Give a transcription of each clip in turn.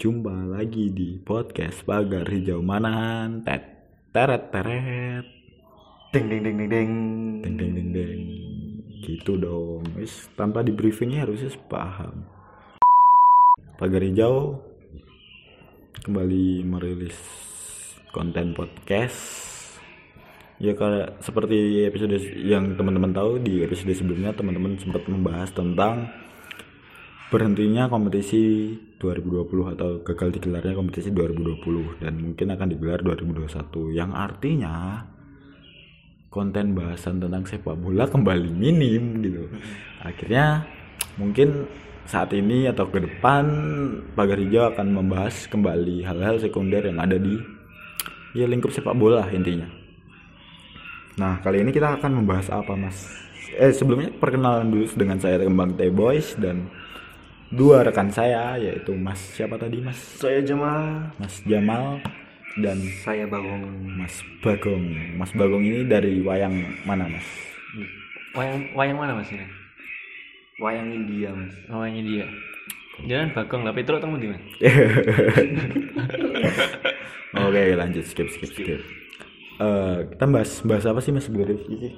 Jumpa lagi di podcast Pagar Hijau Manahan. Tet Teret teret. Ding ding ding ding ding. Deng deng deng deng Gitu dong. Wis, Tanpa di briefingnya harusnya paham. Pagar Hijau Kembali merilis konten podcast. Ya karena seperti episode yang teman-teman tahu di episode sebelumnya teman-teman sempat membahas tentang berhentinya kompetisi 2020 atau gagal digelarnya kompetisi 2020 dan mungkin akan digelar 2021 yang artinya konten bahasan tentang sepak bola kembali minim gitu. Akhirnya mungkin saat ini atau ke depan Pagar Hijau akan membahas kembali hal-hal sekunder yang ada di ya lingkup sepak bola intinya. Nah, kali ini kita akan membahas apa, Mas? Eh, sebelumnya perkenalan dulu dengan saya Kembang Teh Boys dan dua rekan saya yaitu Mas siapa tadi, Mas? Saya Jamal. Mas Jamal dan Saya Bagong. Mas Bagong. Mas Bagong ini dari wayang mana, Mas? Wayang wayang mana mas ini? Wayang India mas. Oh, wayangnya dia. Jangan bagong lah, Petro temu di mas. Oke, lanjut skip skip skip. Eh, kita bahas bahas apa sih Mas sebenarnya sih?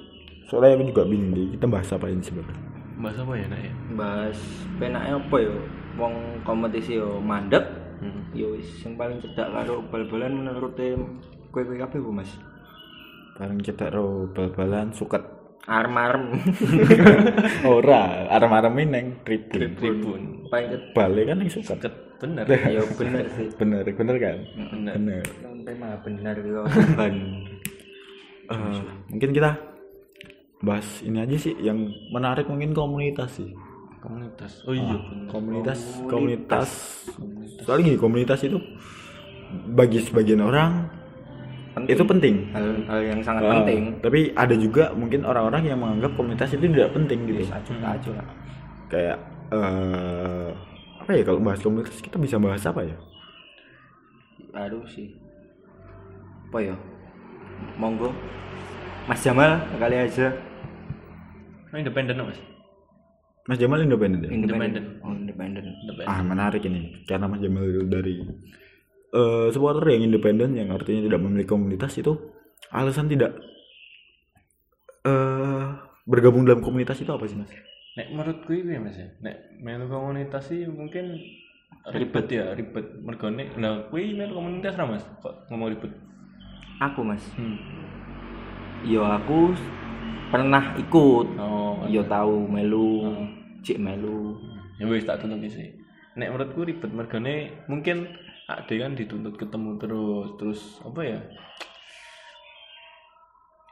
Soalnya aku juga bingung nih, kita bahas apa ini sebenarnya? Bahas apa ya nak ya? Bahas penake apa yo? Wong kompetisi yo mandek. Hmm. Yo wis sing paling cedak karo bal-balan menurut tim kowe-kowe kabeh Bu Mas. Paling cetak ro bal-balan suket. Arm-arm. Ora, arem-arem ini neng tribun. Tribun. paling cedak. Balik kan yang suket. Ket bener. Yo bener sih. Bener, bener kan? Bener. Bener. Sampai mah bener yo ban. Eh, mungkin kita bahas ini aja sih yang menarik mungkin komunitas sih. Komunitas. Oh iya bener. Komunitas, komunitas. Soalnya gini, komunitas itu bagi sebagian orang itu penting. Hal, hal yang sangat Ah, penting. Tapi ada juga mungkin orang-orang yang menganggap komunitas itu tidak penting gitu. Acuh acuh lah. Kayak eh apa ya kalau bahas komunitas kita bisa bahas apa ya? Aduh sih. Apa ya? Monggo. Mas Jamal kali aja. Oh, independen mas. Mas Jamal independen ya? Independen. Oh, independen. Ah menarik ini karena Mas Jamal itu dari eh supporter yang independen yang artinya tidak memiliki komunitas itu alasan tidak eh bergabung dalam komunitas itu apa sih Mas? Nek menurut gue ya mas ya. Nek melu komunitas sih mungkin ribet ya ribet. Mergone. Nah, gue melu komunitas ra mas. Kok ngomong ribet? Aku Mas. Hmm. Yo aku pernah ikut. Oh. Yo tahu melu, Oh. cik melu. ya wis tak tuntut sih nek menurutku ribet mergane mungkin ade kan dituntut ketemu terus terus apa ya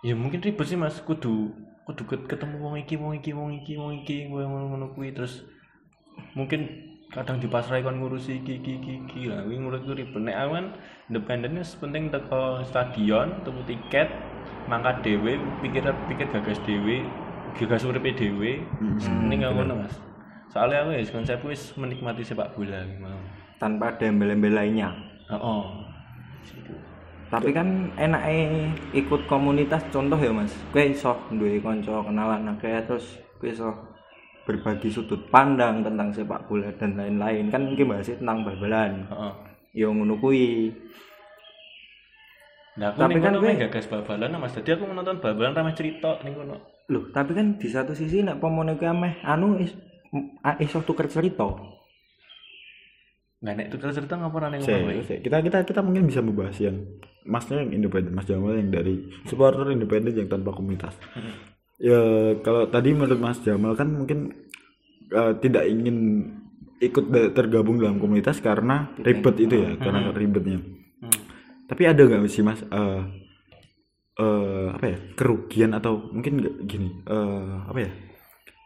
ya mungkin ribet sih mas kudu kudu ket- ketemu wong iki wong iki wong iki wong iki gue ngono kuwi terus mungkin kadang di pasrai kon ngurusi iki iki iki, iki lah kuwi menurutku ribet nek awan independennya penting teko stadion tuku tiket mangkat dhewe pikir pikir gagas dhewe gagas uripe dhewe ini nggak ngono mas soalnya aku ya konsep wis menikmati sepak bola mau Tanpa ada embel-embel lainnya. oh, oh. Tapi kan enake ikut komunitas contoh ya Mas. Kowe iso duwe kanca kenalan akeh terus kowe iso berbagi sudut pandang tentang sepak bola dan lain-lain. Kan iki bahas tentang bal-balan. Oh, oh. Ngono kuwi. Nah, aku Tapi kan gue- meh gagas bal-balan mas. Jadi aku menonton bal-balan ramai cerita ning kono. Loh, tapi kan di satu sisi nek pomone kowe ameh anu is, iso tuker cerita. Nggak nek tukar cerita ngapa ning kono kita kita kita mungkin bisa membahas yang masnya yang independen, Mas Jamal yang dari supporter independen yang tanpa komunitas. Ya kalau tadi menurut Mas Jamal kan mungkin eh, tidak ingin ikut tergabung dalam komunitas karena ribet itu ya, karena ribetnya. Tapi ada nggak sih Mas eh eh, apa ya kerugian atau mungkin nggak gini eh apa ya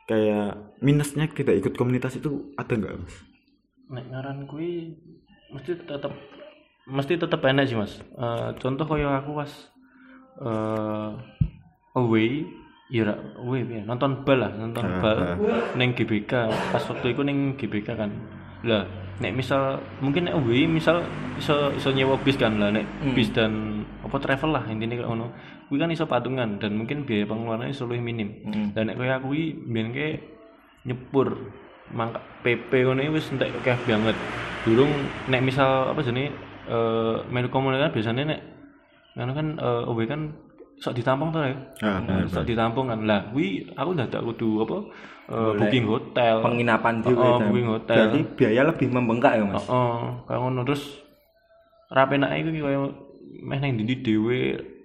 kayak minusnya tidak ikut komunitas itu ada nggak Mas? Nek ngaran kuwi mesti tetep mesti tetep enak sih mas. Eh, contoh kaya aku pas eh away ya away piye nonton bal lah nonton Ah, bal ah. ning GBK pas waktu itu ning GBK kan lah nek misal mungkin nek away misal iso iso nyewa bis kan lah nek bis dan apa travel lah intinya kayak ngono. Kuwi kan iso patungan dan mungkin biaya pengeluarannya iso luwih minim. Hmm. dan nek kaya kuwi mbiyen ke nyepur mangka PP ngono iki wis entek akeh banget. Durung nek misal apa jenenge eh melu komunitas biasanya nek ngono kan eh, OB kan sok ditampung tuh ya Ah, bener, sok ditampung kan lah wi aku ndak kudu apa eh, booking hotel penginapan dhewe Oh, booking hotel. Jadi biaya lebih membengkak ya, Mas. Oh, kayak ngono terus rapenake iku kaya meh nang ndi dhewe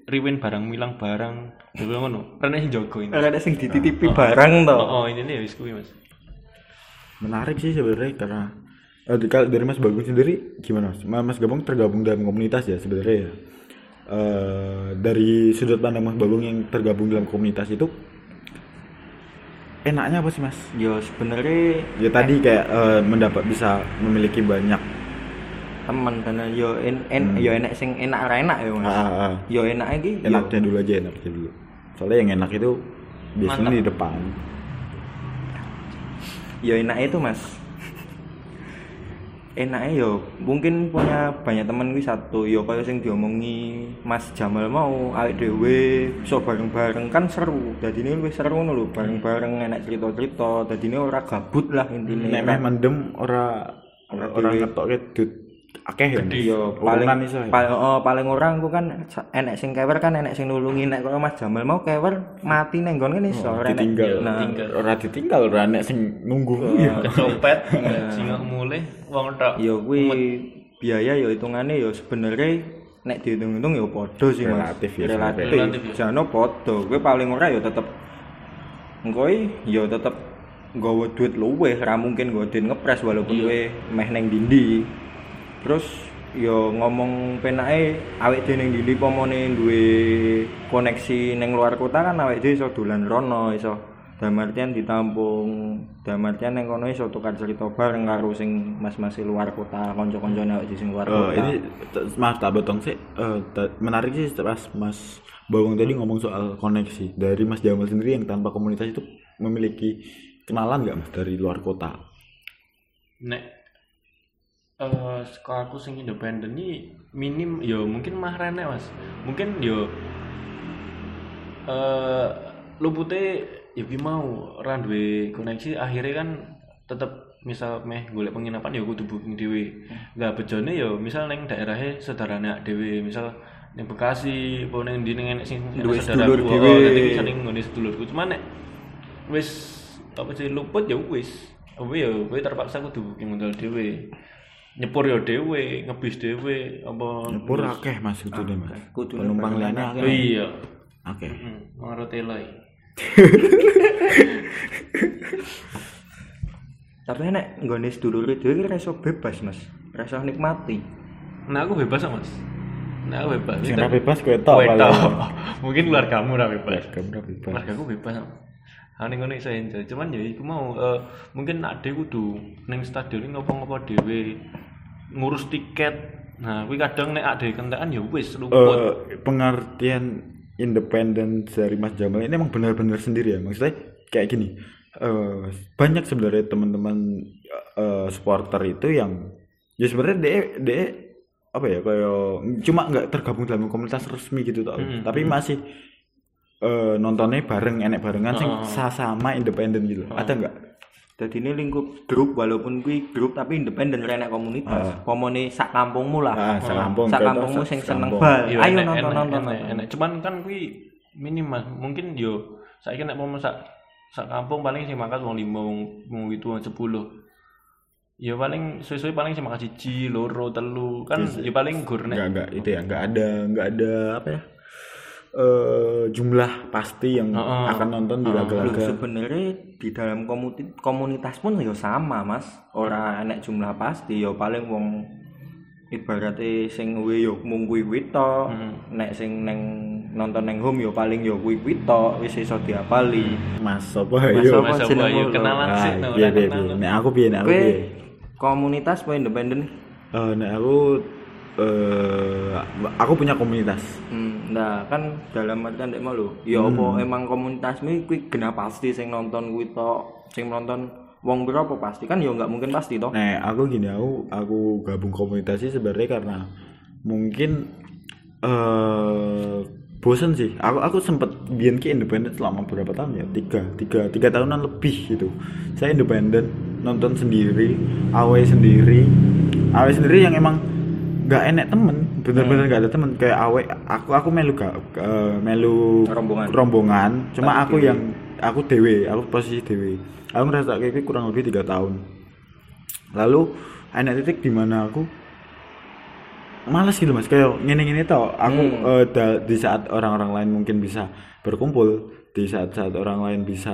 riwen barang milang barang dhewe ngono. Rene sing jaga ini. Ada sing dititipi barang to. Oh, oh ini nih wis kuwi Mas. menarik sih sebenarnya karena eh, kalau dari Mas Bagong sendiri gimana Mas? Ma- Mas Gabung tergabung dalam komunitas ya sebenarnya ya. Eh, dari sudut pandang Mas Bagong yang tergabung dalam komunitas itu enaknya apa sih Mas? Yo sebenarnya Ya tadi kayak eh, mendapat bisa memiliki banyak teman karena yo en, en yo enak sing enak ra enak ya, Mas. ah, ah, ah. Yo enak iki yo enaknya dulu aja enaknya dulu. Soalnya yang enak itu biasanya di depan. ya enaknya itu mas enaknya yo mungkin punya banyak teman gue satu yo kayak sing diomongi Mas Jamal mau awake dhewe so bareng-bareng kan seru jadi ini lebih seru lho bareng-bareng enak cerita-cerita jadi ini ora gabut lah intinya Nek meh mendem ora ora ora Gede. Akeh ya. Yo paling iso ya? paling oh, paling orang ku kan enek sing kewer kan enek sing nulungi nek kalau Mas Jamal mau kewer mati neng nggon kan iso ora enek. ditinggal nah ora ditinggal ora nek sing nunggu ya Copet, sing mulih wong tok. yo kuwi biaya yo hitungane yo sebenarnya nek dihitung-hitung yo padha sih Mas. Relatif ya, relatif ya. jano padha kuwi paling ora yo tetep engko yo tetep nggawa duit luweh ra mungkin nggawa duit ngepres walaupun kowe meh neng dindi terus yo ngomong penake awake dhewe ning dindi pomone duwe koneksi ning luar kota kan awake dhewe iso dolan rono iso. Dalam artian ditampung dalam artian ning kono iso tukar cerita bareng karo sing mas-mas luar kota kanca-kancane awake dhewe sing luar Oh, kota. ini t- maaf tak potong sih. Eh, ta- menarik sih pas Mas Bawang tadi ngomong soal koneksi. Dari Mas Jamal sendiri yang tanpa komunitas itu memiliki kenalan nggak Mas dari luar kota? Nek eh sekolah aku sing independen ini minim yo mungkin mah rene Mas. Mungkin yo eh lupute ya ki mau ora duwe koneksi akhirnya kan tetep misal meh golek penginapan ya kudu booking dhewe. Lah bejone ya misal ning daerahnya awake dhewe, misal ning Bekasi apa ning ndi ning enek sing Duwe saudara sedulur gua, dhewe. oh, dadi bisa ning nggone sedulurku. Cuman nek wis apa sih luput ya wis. Apa ya kowe terpaksa kudu booking hotel dhewe. Nyepur ya dhewe, ngebis dhewe apa Pur akeh Mas itu deh Mas. kudune Penumpang bareng liane Oh akeh. iya. Akeh. Hmm, ngarotelai. tapi nek nggone sedulur dhewe ki iso bebas Mas iso nikmati Nah aku bebas kok, Mas. Nah aku bebas. Sing ra bebas kowe tok. Mungkin keluargamu ra bebas. Kamu ra bebas. Keluarga aku bebas. Ane ngono iso enjoy. Cuman ya iku mau eh, mungkin ade kudu ning stadion ngopo-ngopo dhewe ngurus tiket. Nah, kuwi kadang nek ade kentekan ya wis luput. Eh, pengertian independen dari Mas Jamal ini emang benar-benar sendiri ya maksudnya kayak gini eh, banyak sebenarnya teman-teman eh, supporter itu yang ya sebenarnya dia dia apa ya kayak cuma nggak tergabung dalam komunitas resmi gitu tau Hmm, tapi masih eh, nontonnya bareng enek barengan sing Oh. sama independen gitu ada nggak Jadi ini lingkup grup walaupun kui grup tapi independen renek komunitas. Pomone sak kampungmu lah. ah sekampung sak kampungmu sak- sing seneng bal. Yo, Ayo enek, nonton enek, nonton. enek, enek. Cuman kan kuwi minim Mas. Mungkin yo saiki nek mau sak sak kampung paling sing makan wong 5 wong wong 7 wong 10. Ya paling suwe-suwe paling sing makan siji, loro, telu. Kan ya paling gur nek nggak nggak itu ya nggak ada nggak ada apa ya eh jumlah pasti yang Heeh. akan nonton di laga-laga sebenarnya di dalam komuni- komunitas pun ya sama mas ora enek jumlah pasti ya paling wong ibaratnya sing kuwi yo mung kuwi kuwi tok Hmm. nek sing neng nonton neng home yo paling yo kuwi kuwi tok wis iso diapali mas apa Mas ayo apa? Mas jeneng apa, yuk lo? kenalan ah sih no, piye ora piye kenalan. piye nek aku piye nek aku piye komunitas apa independen Eh, nek aku eh aku punya komunitas. Hmm, nah kan dalam artian mau lho. Ya apa emang komunitasmu kuwi genah pasti sing nonton kuwi tok, sing nonton wong berapa pasti? Kan ya nggak mungkin pasti toh. Nah, aku gini, aku aku gabung komunitas sih sebenarnya karena mungkin eh bosen sih. Aku aku sempet biar ke independen selama berapa tahun ya? Tiga tiga tiga tahunan lebih gitu. Saya independen nonton sendiri awe sendiri. Awe sendiri yang emang nggak enak temen. Bener-bener nggak ada temen. Kayak awe aku aku melu gak eh, melu Rombongan. rombongan. Cuma Tapi aku dewe. yang aku dewe aku posisi dewe. Aku ngerasa kayak kurang lebih tiga tahun. Lalu enak titik di mana aku males gitu mas. Kayak gini-gini tau aku Hmm. eh, da- di saat orang-orang lain mungkin bisa berkumpul di saat-saat orang lain bisa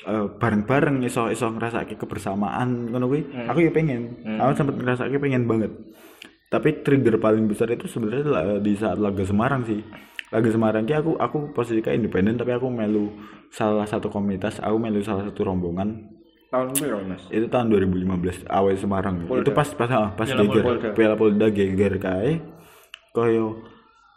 eh, bareng-bareng iso iso ngerasa kebersamaan ngono kuwi Hmm. aku ya pengen. Aku sempat ngerasa pengen banget tapi trigger paling besar itu sebenarnya di saat laga Semarang sih. Laga Semarang ki aku aku posisi kayak independen tapi aku melu salah satu komunitas aku melu salah satu rombongan. Tahun berapa mas? Itu tahun 2015 awal Semarang. Itu pas pas ah, pas geger. Polda. Piala Polda geger kae. Koyo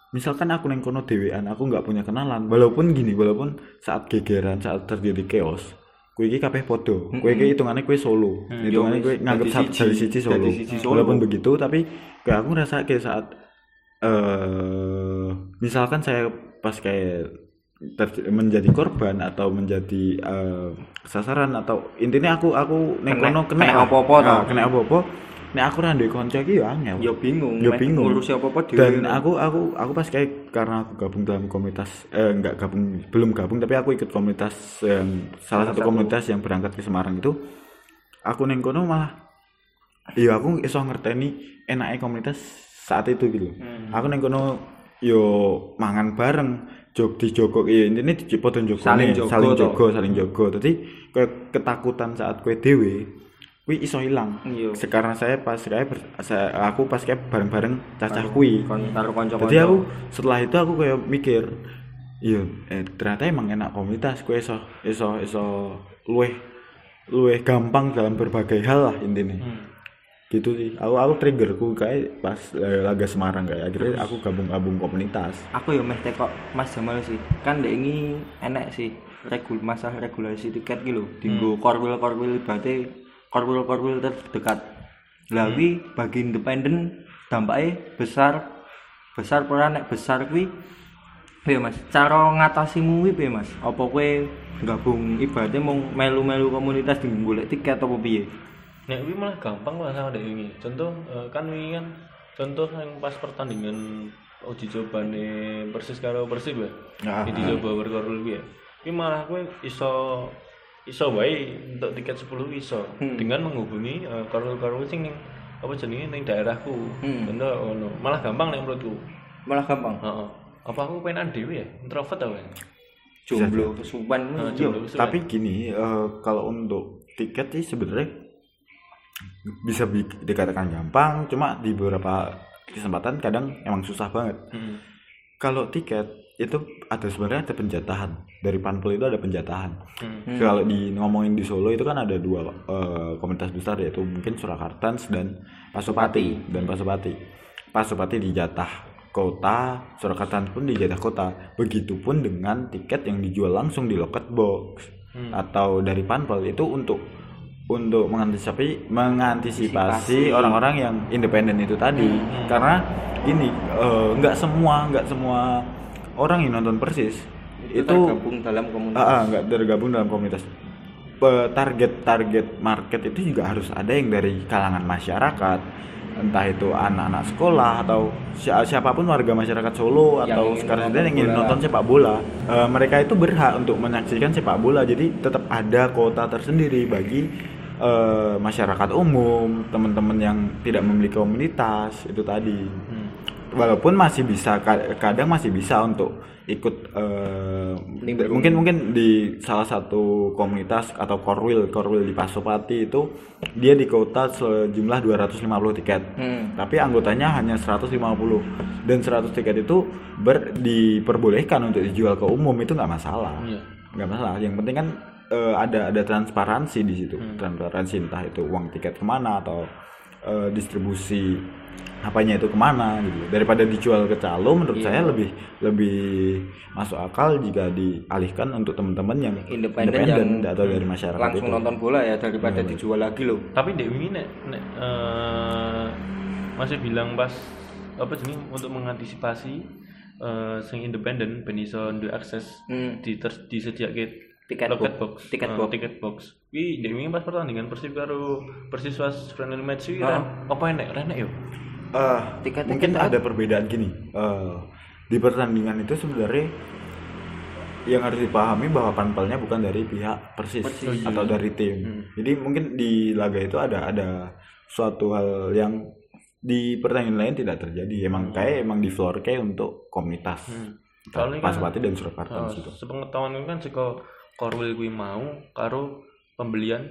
misalkan aku neng kono dewean aku nggak punya kenalan. Walaupun gini walaupun saat gegeran saat terjadi chaos kue iki kabeh podo kue iki hitungannya kue solo. Hitungannya kue nganggep dari siji. solo. solo. walaupun begitu tapi kayak aku ngerasa kayak saat eh misalkan saya pas kayak ter- menjadi korban atau menjadi eh, sasaran atau intinya aku aku neng Kena- kono kena apa-apa Nah, kena apa-apa nek aku ra duwe kanca iki ya angel. Ya bingung Ya bingung. ngurusi apa apa dan aku aku aku pas kayak karena aku gabung dalam komunitas eh enggak gabung belum gabung tapi aku ikut komunitas yang salah satu komunitas yang berangkat ke Semarang itu aku neng kono malah iya aku iso ngerteni enaknya komunitas saat itu gitu aku neng kono yo mangan bareng jog di jogo iya intinya di podo jogo Saling jogo saling jogo saling jogo. Kayak ketakutan saat kue dewe kue iso hilang Iya. sekarang saya pas kayak ber- saya, aku pas kayak bareng-bareng cacah kui kon jadi aku setelah itu aku kayak mikir iya eh, ternyata emang enak komunitas kue iso iso iso luweh luweh gampang dalam berbagai hal lah intinya. Gitu sih. Aku aku triggerku kayak pas eh, laga Semarang kayak akhirnya aku gabung-gabung komunitas. Aku ya meh tekok Mas Jamal sih. Kan dek ini enak sih regul masalah regulasi tiket gitu dinggo korwil korwil berarti korwil korwil terdekat lawi bagi independen dampaknya besar besar peran nek besar kuwi ya mas cara ngatasimu kuwi piye mas apa kowe gabung ibaratnya mau melu-melu komunitas di golek tiket apa piye Nek ini malah gampang lah sama dek ini. Contoh eh, kan ini kan contoh yang pas pertandingan uji coba nih persis karo persib ya. Ah, Uji coba berkorul ya. Ini malah aku iso iso wae untuk tiket 10 iso dengan menghubungi uh, korul-korul sing ning apa jenenge ning daerahku. Hmm. Contoh ngono. Malah gampang nek menurutku. malah gampang Heeh. Apa aku pengen dhewe ya? Introvert apa ya? jomblo kesuban yo jomblo kesuwen. tapi gini eh, kalau untuk tiket sih sebenarnya bisa bi- dikatakan gampang cuma di beberapa kesempatan kadang emang susah banget Hmm. kalau tiket itu ada sebenarnya ada penjatahan. Dari panpel itu ada penjatahan. Hmm. kalau di ngomongin di Solo itu kan ada dua eh, komunitas besar yaitu mungkin Surakarta dan Pasopati dan Pasopati Pasopati dijatah kota Surakarta pun dijatah kota. Begitupun dengan tiket yang dijual langsung di loket box. Atau dari panpel itu untuk untuk mengantisipasi mengantisipasi orang-orang yang independen itu tadi. Karena ini eh, nggak semua nggak semua orang yang nonton persis itu tergabung dalam komunitas Ah, ah, nggak tergabung dalam komunitas. Target-target market itu juga harus ada yang dari kalangan masyarakat, entah itu anak-anak sekolah atau si- siapa pun warga masyarakat Solo Yang atau sekarang ini yang ingin nonton sepak bola. Eh, mereka itu berhak untuk menyaksikan sepak bola. Jadi tetap ada kota tersendiri bagi eh, masyarakat umum, teman-teman yang tidak memiliki komunitas itu tadi Hmm. Walaupun masih bisa ka- kadang masih bisa untuk ikut Nimbrung. mungkin mungkin di salah satu komunitas atau korwil korwil di Pasopati itu dia di kota sejumlah 250 tiket Hmm. tapi anggotanya hanya 150 dan 100 tiket itu ber, diperbolehkan untuk dijual ke umum itu nggak masalah Iya. nggak masalah yang penting kan eh, ada ada transparansi di situ Hmm. transparansi entah itu uang tiket ke mana atau eh, distribusi apanya itu ke mana gitu daripada dijual ke calo menurut Iya. saya lebih lebih masuk akal jika dialihkan untuk teman-teman yang Independen yang atau dari masyarakat langsung itu nonton bola ya daripada dijual lagi loh tapi Dewi ini nek, nek, eh, masih bilang pas apa jenis untuk mengantisipasi eh sing independen ben iso duwe akses Hmm. di ter, disediake Tiket loket box. box. Tiket Eh, box. tiket box. Wi dek wingi pas pertandingan Persib karo Persiswas friendly match. Wi Ah. ren- apa enek renek yo Eh, Tiket- mungkin tiket ada perbedaan gini. Eh, di pertandingan itu sebenarnya yang harus dipahami bahwa panpelnya bukan dari pihak persis, Persis. atau dari tim. Jadi mungkin di laga itu ada ada suatu hal yang di pertandingan lain tidak terjadi. Emang kayak emang di floor kayak untuk komunitas. Kan- Pasupati dan Surakarta Oh, di situ. sepengetahuan kan saka Korwil kuwi mau karo pembelian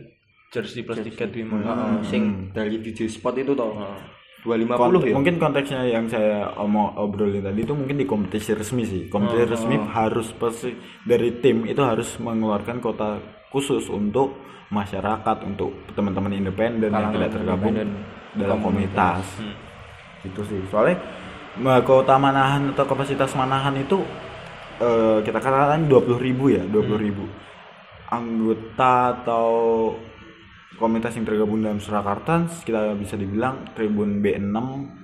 jersey plus tiket kuwi mau. Heeh, sing dari DJ Spot itu toh. Heeh. 250 Kont- ya. mungkin konteksnya yang saya omong obrolin tadi itu mungkin di kompetisi resmi sih. Kompetisi resmi harus pasti dari tim itu harus mengeluarkan kota khusus untuk masyarakat untuk teman-teman independen yang tidak tergabung dalam komunitas. itu sih. Soalnya ma- kota manahan atau kapasitas manahan itu eh, kita katakan 20.000 ribu ya 20.000 ribu. Anggota atau komunitas yang tergabung dalam Surakarta kita bisa dibilang Tribun B6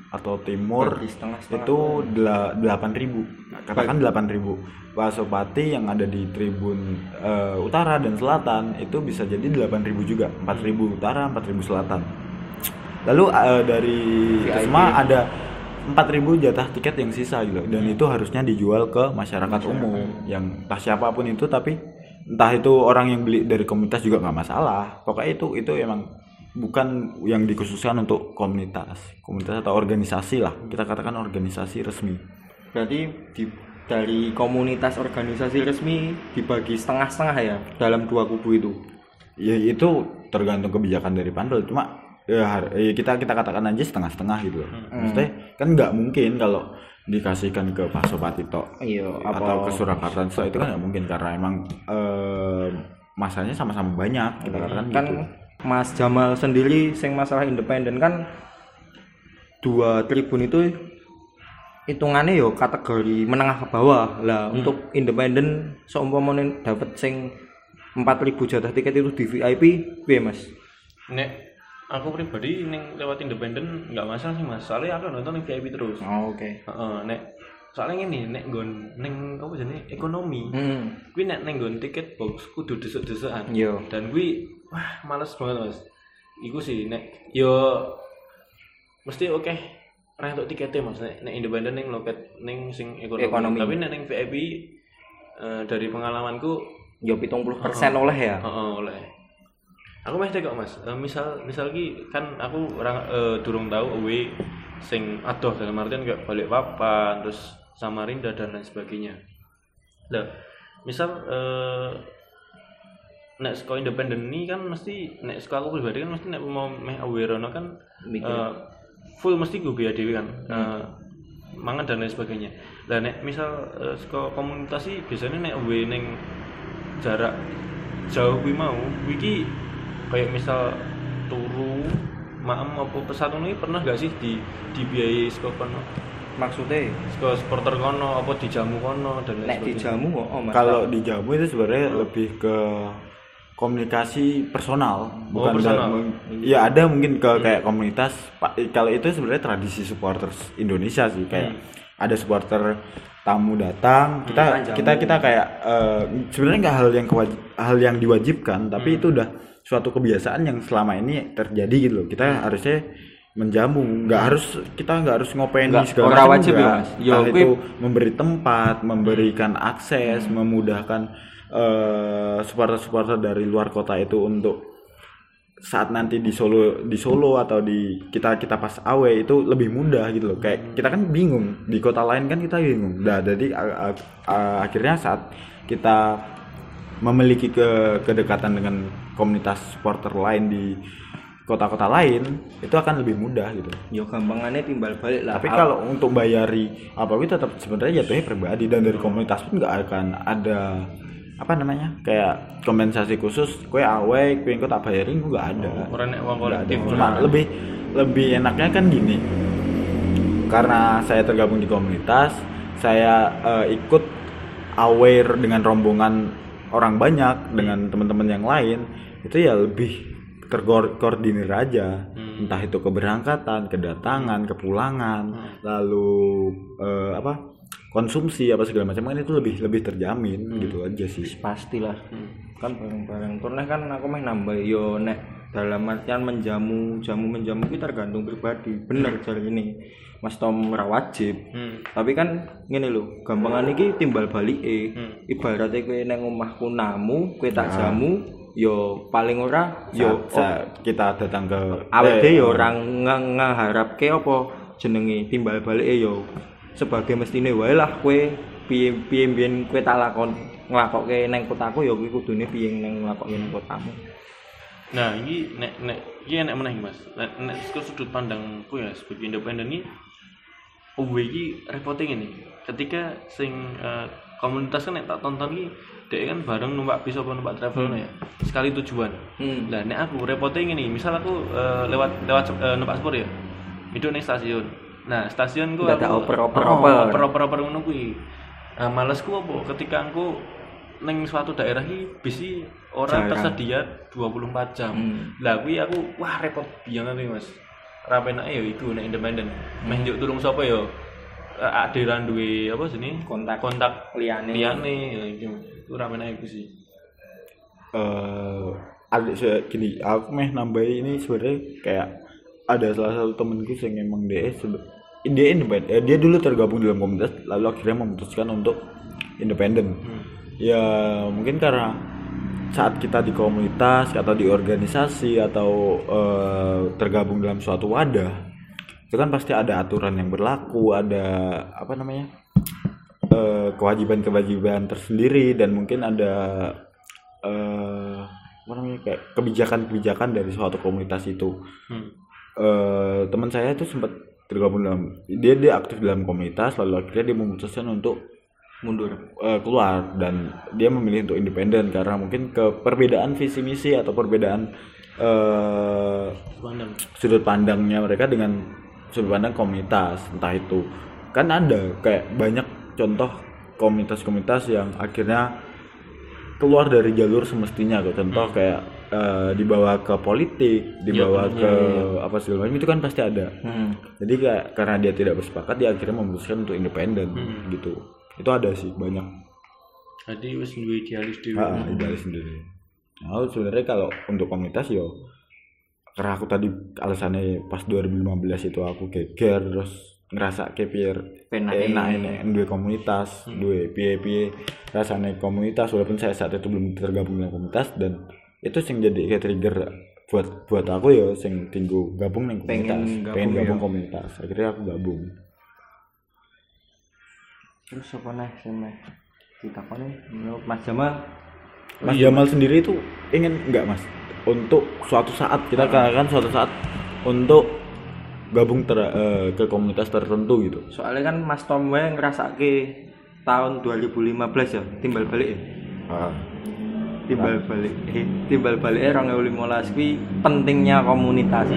atau Timur Bagi setengah-setengah. itu dela- 8.000 katakan 8.000 Pasopati yang ada di Tribun eh, Utara dan Selatan itu bisa jadi 8.000 juga. 4.000 Utara 4.000 Selatan. Lalu eh, dari Kesma ada 4.000 jatah tiket yang sisa gitu. Dan itu harusnya dijual ke masyarakat umum. yang entah siapa pun itu tapi entah itu orang yang beli dari komunitas juga nggak masalah. Pokoknya itu itu emang bukan yang dikhususkan untuk komunitas komunitas atau organisasi lah. Kita katakan organisasi resmi. Berarti di, dari komunitas organisasi resmi dibagi setengah-setengah ya dalam dua kubu itu. ya itu tergantung kebijakan dari panpel cuma ya ya kita kita katakan aja setengah-setengah gitu loh. maksudnya kan nggak mungkin kalau dikasihkan ke Pasopati tok Iya, atau ke Surakarta so, itu kan nggak mungkin karena emang eh, masanya sama-sama banyak kita katakan kan gitu. Mas Jamal sendiri sing masalah independen kan dua tribun itu hitungannya yo kategori menengah ke bawah. Lah untuk independen seumpamanya dapat sing 4000 jatah tiket itu di VIP piye Mas? Nek aku pribadi ning lewat independen nggak masalah sih mas. Soalnya aku nonton ning VIP terus. Oh, oke. Heeh, nek soalnya gini nek nggon ning apa jenenge ekonomi. Hmm. Kuwi nek ning nggon tiket box kudu desek-desekan Yo. dan kuwi wah males banget mas. Iku sih nek yo mesti oke Nah, untuk tiketnya mas, nek, nek independen ning loket ning sing ekonomi. Ekonomi. Tapi nek ning VIP eh, dari pengalamanku yo 70% oleh ya? Heeh, oleh. Aku mesti kok Mas. Eh, misal misal ki kan aku orang eh, durung tahu away sing adoh dalam artian kayak balik papan terus Samarinda dan lain sebagainya. Lah, misal eh nek sekolah independen ini kan mesti nek sekolah aku pribadi kan mesti nek mau meh ono kan eh, full mesti gue biaya dewi kan Eh, mangan dan lain sebagainya lah nek misal eh, sekolah komunitas sih biasanya nek away ning jarak jauh kuwi mau kuwi ki kayak misal turu maem apa pesat iki pernah gak sih di dibiayai saka kono? Maksudnya? Saka supporter kono apa dijamu kono dan lain sebagainya. jamu kok oh kalau di jamu itu sebenarnya lebih ke komunikasi personal bukan personal. dalam- ya ada mungkin ke kayak komunitas Pak kalau itu sebenarnya tradisi supporters Indonesia sih kayak ada supporter tamu datang kita kita kita kayak eh, sebenarnya nggak hal yang kewaj- hal yang diwajibkan tapi itu udah suatu kebiasaan yang selama ini terjadi gitu loh kita harusnya menjamu nggak harus kita nggak harus ngopain Nggak, segala macam wajib ya. Mas. Yo, itu memberi tempat, memberikan akses, memudahkan eh, supporter-supporter dari luar kota itu untuk saat nanti di Solo di Solo atau di kita kita pas awe itu lebih mudah gitu loh. Kayak kita kan bingung di kota lain kan kita bingung. Nah, jadi akhirnya saat kita memiliki ke kedekatan dengan komunitas supporter lain di kota-kota lain itu akan lebih mudah gitu. yo gampangannya timbal balik lah Tapi kalau untuk bayari apa itu tetap sebenarnya jatuhnya pribadi dan dari komunitas pun nggak akan ada apa namanya kayak kompensasi khusus kue awe kue engko tak bayarin gue nggak ada. kolektif Cuma lebih lebih enaknya kan gini. Karena saya tergabung di komunitas, saya eh, ikut aware dengan rombongan orang banyak dengan teman-teman yang lain itu ya lebih terkoordinir aja. Entah itu keberangkatan kedatangan kepulangan lalu eh, apa konsumsi apa segala macam kan itu lebih lebih terjamin gitu aja sih. Pastilah. Kan bareng-bareng pernah kan aku main nambah yo nek dalam artian menjamu jamu menjamu itu tergantung pribadi. Bener jadi ini. Mas Tom ora wajib. Hmm. tapi kan ngene lho gampangan iki timbal balik eh Hmm. ibaratnya kowe nang omahku namu kowe tak jamu yo paling ora yo kita datang ke awake eh, yo ora nge- ngeharapke apa jenenge timbal balik yo sebagai mestine wae lah kowe piye piye mbiyen kowe tak lakon nglakokke nang kotaku yo kowe kudune piye nang nglakokke nang kotamu Nah, ini nek nek iki enek meneh Mas. Nek nek sudut pandangku ya sebagai independen ini OW iki repotnya ngene. Ketika sing eh, komunitas kan nek tak tonton iki dek kan bareng numpak bis apa numpak travel ya. Sekali tujuan. hmm. Lah nek aku repotnya ngene, misal aku eh, lewat lewat eh, numpak sepur ya. Hidup ning stasiun. Nah, stasiun Nggak ada aku- oper-oper, Oh, oper. oper-oper ngono kuwi. Nah, malesku apa ketika aku ning suatu daerah iki bis iki ora Jarang. tersedia 24 jam. Hmm. Lah kuwi aku wah repot banget nih Mas. Ra penake ya iku nek independen. Meh njuk tulung sapa ya? Eh, Aderan duwe apa sini? Kontak. kontak liyane liyane ya iku. Iku ra penake iku sih. eh se- gini aku meh nambahin ini sebenarnya kayak ada salah satu temenku yang emang dia dia independen eh, dia dulu tergabung dalam komunitas lalu akhirnya memutuskan untuk independen ya mungkin karena saat kita di komunitas atau di organisasi atau eh, tergabung dalam suatu wadah itu kan pasti ada aturan yang berlaku ada apa namanya eh, kewajiban-kewajiban tersendiri dan mungkin ada eh apa namanya kayak kebijakan-kebijakan dari suatu komunitas itu Hmm. eh teman saya itu sempat tergabung dalam dia dia aktif dalam komunitas lalu akhirnya dia memutuskan untuk mundur keluar dan dia memilih untuk independen karena mungkin ke perbedaan visi misi atau perbedaan Pandang. sudut pandangnya mereka dengan sudut pandang komunitas entah itu. Kan ada kayak banyak contoh komunitas-komunitas yang akhirnya keluar dari jalur semestinya kok contoh kayak eh, dibawa ke politik dibawa Hmm. iya, ke iya, apa segala macam itu kan pasti ada. Hmm. jadi kayak karena dia tidak bersepakat dia akhirnya memutuskan untuk independen Hmm. gitu. Itu ada sih banyak. Jadi duwe idealis ah, idealis sendiri. Nah sebenarnya kalau untuk komunitas yo karena aku tadi alasannya pas 2015 itu aku geger terus ngerasa kayak biar enak enak dua komunitas dua piye piye rasanya komunitas walaupun saya saat itu belum tergabung dalam komunitas dan itu sing jadi kayak trigger buat buat aku ya sing tinggu gabung nih komunitas Pengen gabung, pengen gabung ya. komunitas akhirnya aku gabung. Terus apa nih sing meh ditakoni? Menurut Mas Jamal Mas Jamal sendiri itu ingin enggak mas? Untuk suatu saat kita katakan suatu saat untuk gabung ter- eh, ke komunitas tertentu gitu. Soalnya kan Mas Tom wae ngrasake tahun 2015 ya timbal balik ya? Ah, timbal balik eh, timbal balik eh 2015 kuwi pentingnya komunitas.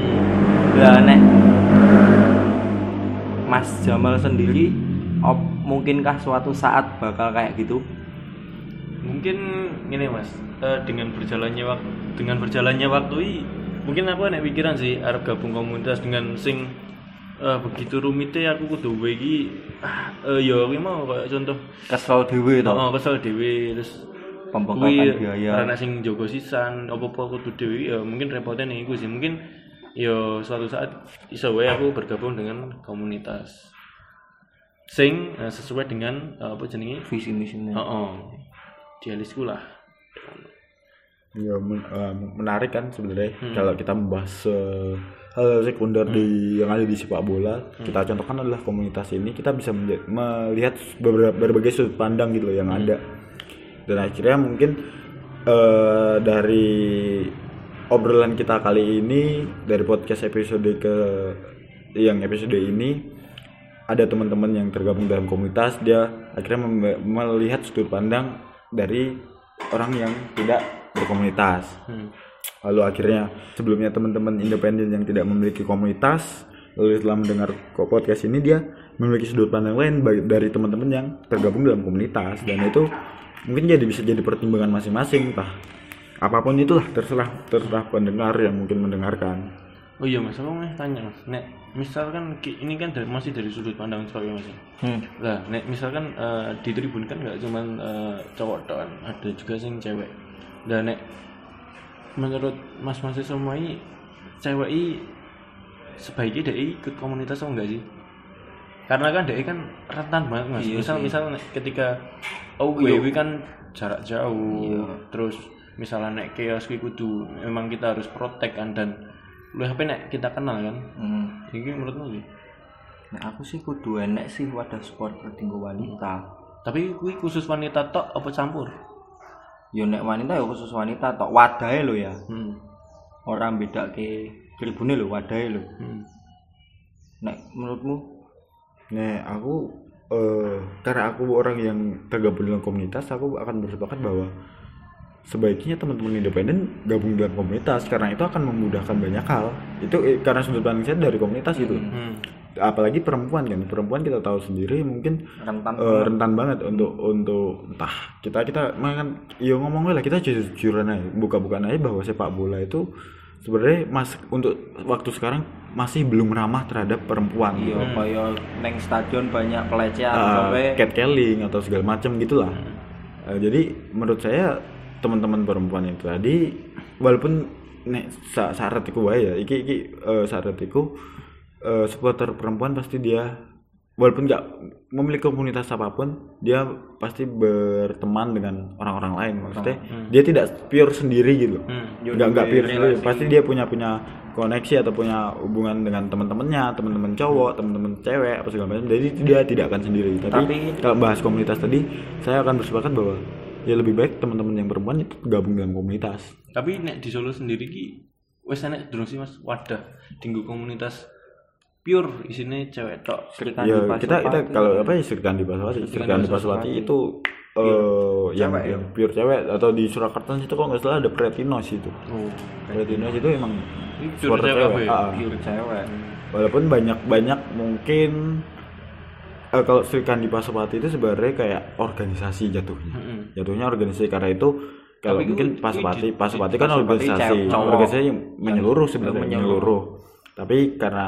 Lah nek Mas Jamal sendiri op, mungkinkah suatu saat bakal kayak gitu Mungkin gini Mas, eh, dengan berjalannya waktu dengan berjalannya waktu i, mungkin aku nek pikiran sih arep gabung komunitas dengan sing eh, begitu rumitnya aku kudu wae iki ah eh, ya kuwi mau kayak contoh. Kesel dhewe to? Oh kesel dhewe terus pembengkakan biaya. karena sing jogo sisan apa-apa kudu dhewe ya mungkin repotnya nih iku sih. Mungkin ya suatu saat iso wae aku bergabung dengan komunitas sing eh, sesuai dengan eh, apa jenenge? Visi misinya. Oh, oh dialisku lah. Ya men- menarik kan sebenarnya kalau kita membahas hal sekunder di yang ada di sepak bola. Kita contohkan adalah komunitas ini. Kita bisa melihat beberapa berbagai sudut pandang gitu loh yang ada. Dan akhirnya mungkin eh, dari obrolan kita kali ini dari podcast episode ke yang episode ini ada teman-teman yang tergabung dalam komunitas. Dia akhirnya melihat sudut pandang dari orang yang tidak berkomunitas. Hmm. lalu akhirnya sebelumnya teman-teman independen yang tidak memiliki komunitas lalu setelah mendengar podcast ini dia memiliki sudut pandang lain dari teman-teman yang tergabung dalam komunitas. Dan itu mungkin jadi bisa jadi pertimbangan masing-masing entah apa pun itulah terserah terserah pendengar yang mungkin mendengarkan oh iya mas aku mau tanya mas nek misalkan ini kan dari, masih dari sudut pandang cowok ya mas ya? Hmm. lah nek misalkan eh, di tribun kan nggak cuman eh, cowok doang ada juga sing cewek dan nek menurut mas mas semua ini cewek ini sebaiknya dia ikut komunitas atau enggak sih karena kan dia kan rentan banget mas Iya misal sih. misal nek ketika oh WW kan jarak jauh Iya. terus misalnya nek chaos kudu memang kita harus protek kan dan lu HP nek kita kenal kan Hmm. ini menurutmu sih Nah, aku sih kudu enek sih wadah sport tinggu wanita. tapi kui khusus wanita tok apa campur Yo nek wanita ya khusus wanita tok wadahe lho ya. hmm. Orang beda ke tribune lho wadahe lho. Hmm. Nek menurutmu Nih, aku eh karena aku orang yang tergabung dalam komunitas, aku akan bersepakat bahwa sebaiknya teman-teman independen gabung dalam komunitas karena itu akan memudahkan banyak hal. Itu eh, karena sudut pandang saya dari komunitas itu. Hmm. Apalagi perempuan kan, perempuan kita tahu sendiri mungkin rentan eh, rentan banget untuk untuk entah kita kita kan ya ngomong lah kita jujur-jujuran aja buka-bukaan aja bahwa sepak bola itu sebenarnya mas untuk waktu sekarang masih belum ramah terhadap perempuan Iya, kaya neng stadion banyak pelecehan uh, sampai catcalling atau segala macam gitulah. Uh, jadi menurut saya teman-teman perempuan itu tadi walaupun nek sa syarat iku wae ya iki iki uh, syarat iku uh, supporter perempuan pasti dia walaupun nggak memiliki komunitas apa pun dia pasti berteman dengan orang-orang lain maksudnya dia tidak pure sendiri gitu. Hmm. nggak nggak pure sendiri pasti dia punya punya koneksi atau punya hubungan dengan teman-temannya teman-teman cowok teman-teman cewek apa segala macam jadi dia tidak akan sendiri tapi, Tapi- kalau bahas komunitas tadi saya akan bersepakat bahwa ya lebih baik teman-teman yang perempuan itu gabung dalam komunitas. Tapi nek di Solo sendiri ki wes enek durung sih mas. Wadah tinggu komunitas pure isinya cewek tok ya kita kita kalau apa ya Serikandi di Paswati Serikandi di Paswati itu eh yang, cewek ya? yang pure cewek. Atau di Surakarta itu kok nggak salah ada Pretinos itu. Oh. Pretinos itu emang pure cewek ya? Ah, pure cewek. walaupun banyak banyak mungkin eh, kalau Sri Kandi Pasopati itu sebenarnya kayak organisasi jatuhnya. Mm-mm. Jatuhnya organisasi karena itu kalau Tapi mungkin Pasopati itu- Pasopati kan organisasi. cowok. organisasi yang menyeluruh sebenarnya menyeluruh. menyeluruh. Tapi karena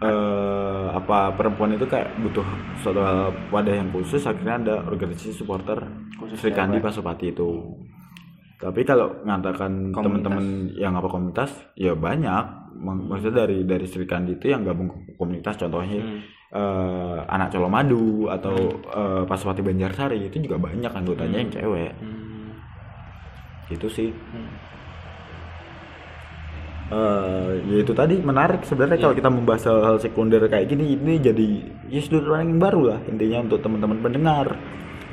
eh, apa perempuan itu kayak butuh suatu wadah yang khusus akhirnya ada organisasi supporter Sri Kandi Pasopati itu. Tapi kalau ngatakan teman-teman yang apa komunitas ya banyak. Mak- maksudnya dari dari Sri Kandi itu yang gabung komunitas contohnya. Hmm. Eh, anak Colomadu atau eh, Paswati Banjarsari itu juga banyak anggotanya yang cewek Hmm. gitu sih Hmm. Eh, ya itu tadi menarik sebenarnya Iya. kalau kita membahas hal, sekunder kayak gini ini jadi ya sudut yang baru lah intinya untuk teman-teman pendengar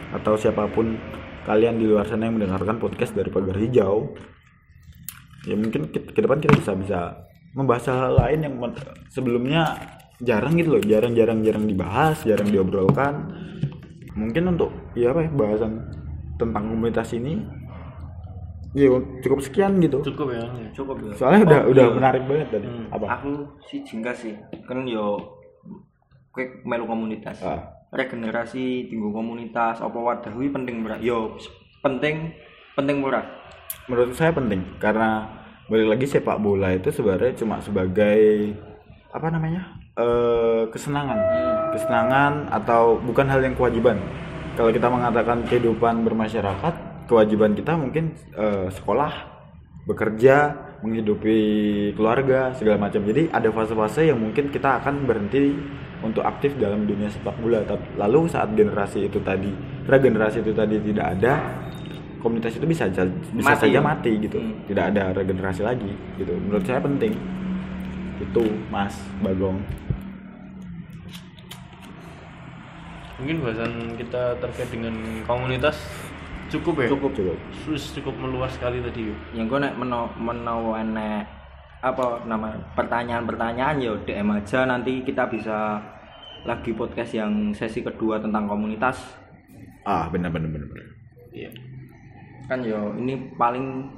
atau siapa pun kalian di luar sana yang mendengarkan podcast dari pagar hijau ya mungkin ke, ke depan kita bisa bisa membahas hal lain yang sebelumnya jarang gitu loh jarang-jarang jarang dibahas jarang diobrolkan mungkin untuk ya apa ya bahasan tentang komunitas ini ya cukup sekian gitu cukup ya Cukup ya. soalnya udah Oh, udah iya. menarik banget tadi Hmm. apa Aku sih jingga sih. Kan yo kowe melu komunitas. Ah. Regenerasi tinggu komunitas apa wadah kuwi penting berat. Yo penting penting murah. menurut saya penting karena balik lagi sepak bola itu sebenarnya cuma sebagai apa namanya eh kesenangan. Kesenangan atau bukan hal yang kewajiban. Kalau kita mengatakan kehidupan bermasyarakat kewajiban kita mungkin eh, sekolah bekerja menghidupi keluarga segala macam. Jadi ada fase-fase yang mungkin kita akan berhenti untuk aktif dalam dunia sepak bola. Tapi- lalu saat generasi itu tadi regenerasi itu tadi tidak ada komunitas itu bisa bisa Mati saja ya? mati gitu. Hmm. tidak ada regenerasi lagi gitu. Menurut saya penting. Itu Mas Bagong mungkin bahasan kita terkait dengan komunitas cukup ya? Cukup. cukup. Terus cukup meluas sekali tadi yuk. Yang gue nek meno meno enek apa nama pertanyaan-pertanyaan yo DM aja. Nanti kita bisa lagi podcast yang sesi kedua tentang komunitas. Ah benar benar benar benar. iya. Kan yo ini paling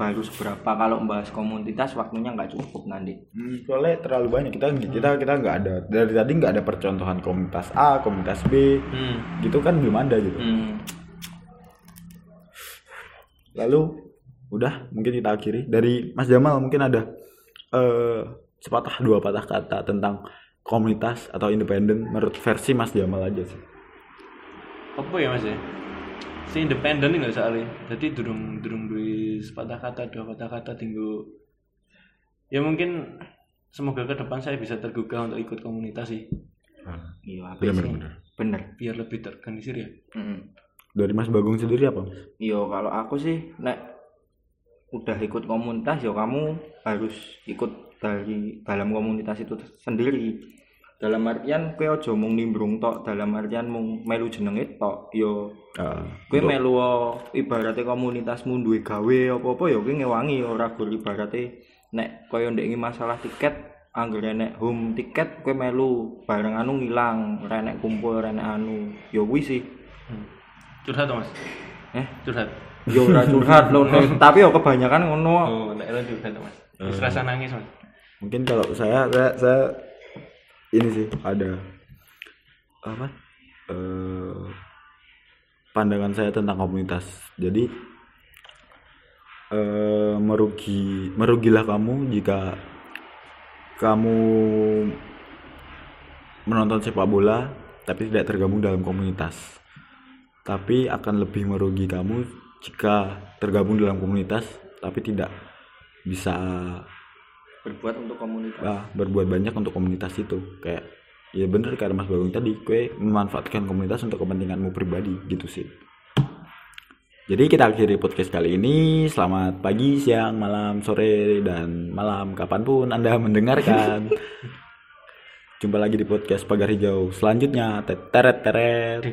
baru seberapa. Kalau membahas komunitas waktunya nggak cukup nanti Hmm, soalnya terlalu banyak. Kita kita kita nggak ada dari tadi nggak ada percontohan komunitas A komunitas B. Hmm. gitu kan belum ada gitu. Hmm. lalu udah mungkin kita akhiri. Dari Mas Jamal mungkin ada eh sepatah dua patah kata tentang komunitas atau independen menurut versi Mas Jamal aja sih. Apa ya mas ya si independen nggak soalnya jadi durung durung duwe sepatah kata dua patah kata tinggal ya mungkin semoga ke depan saya bisa tergugah untuk ikut komunitas sih iya apa bener sih bener bener biar lebih terorganisir ya Mm-mm. dari Mas Bagong sendiri apa Mas? Yo kalau aku sih nek udah ikut komunitas yo kamu harus ikut dari dalam komunitas itu sendiri. Dalam artian kowe aja mung nimbrung tok, dalam artian mung melu jenenge tok. Yo Ah, kowe melu ibaratnya komunitasmu duwe gawe apa-apa yo kowe ngewangi ora gur ibarate nek koyo ndek masalah tiket anggere nek home tiket kowe melu bareng anu ngilang, ora nek kumpul ora nek anu. Yo kuwi sih. Hmm. curhat toh, mas Eh, curhat yo ora curhat lho Nek. tapi yo kebanyakan ngono oh nek lo curhat toh, mas Terus rasa nangis mas mungkin kalau saya saya, saya ini sih ada. Apa? Eh pandangan saya tentang komunitas. Jadi eh merugi merugilah kamu jika kamu menonton sepak bola tapi tidak tergabung dalam komunitas. Tapi akan lebih merugi kamu jika tergabung dalam komunitas tapi tidak bisa berbuat untuk komunitas. Ah, berbuat banyak untuk komunitas itu. Kayak ya bener kayak Mas Bagong tadi kue memanfaatkan komunitas untuk kepentinganmu pribadi gitu sih. Jadi kita akhiri podcast kali ini. Selamat pagi siang malam sore dan malam kapan pun anda mendengarkan. Jumpa lagi di podcast pagar hijau selanjutnya. Teret teret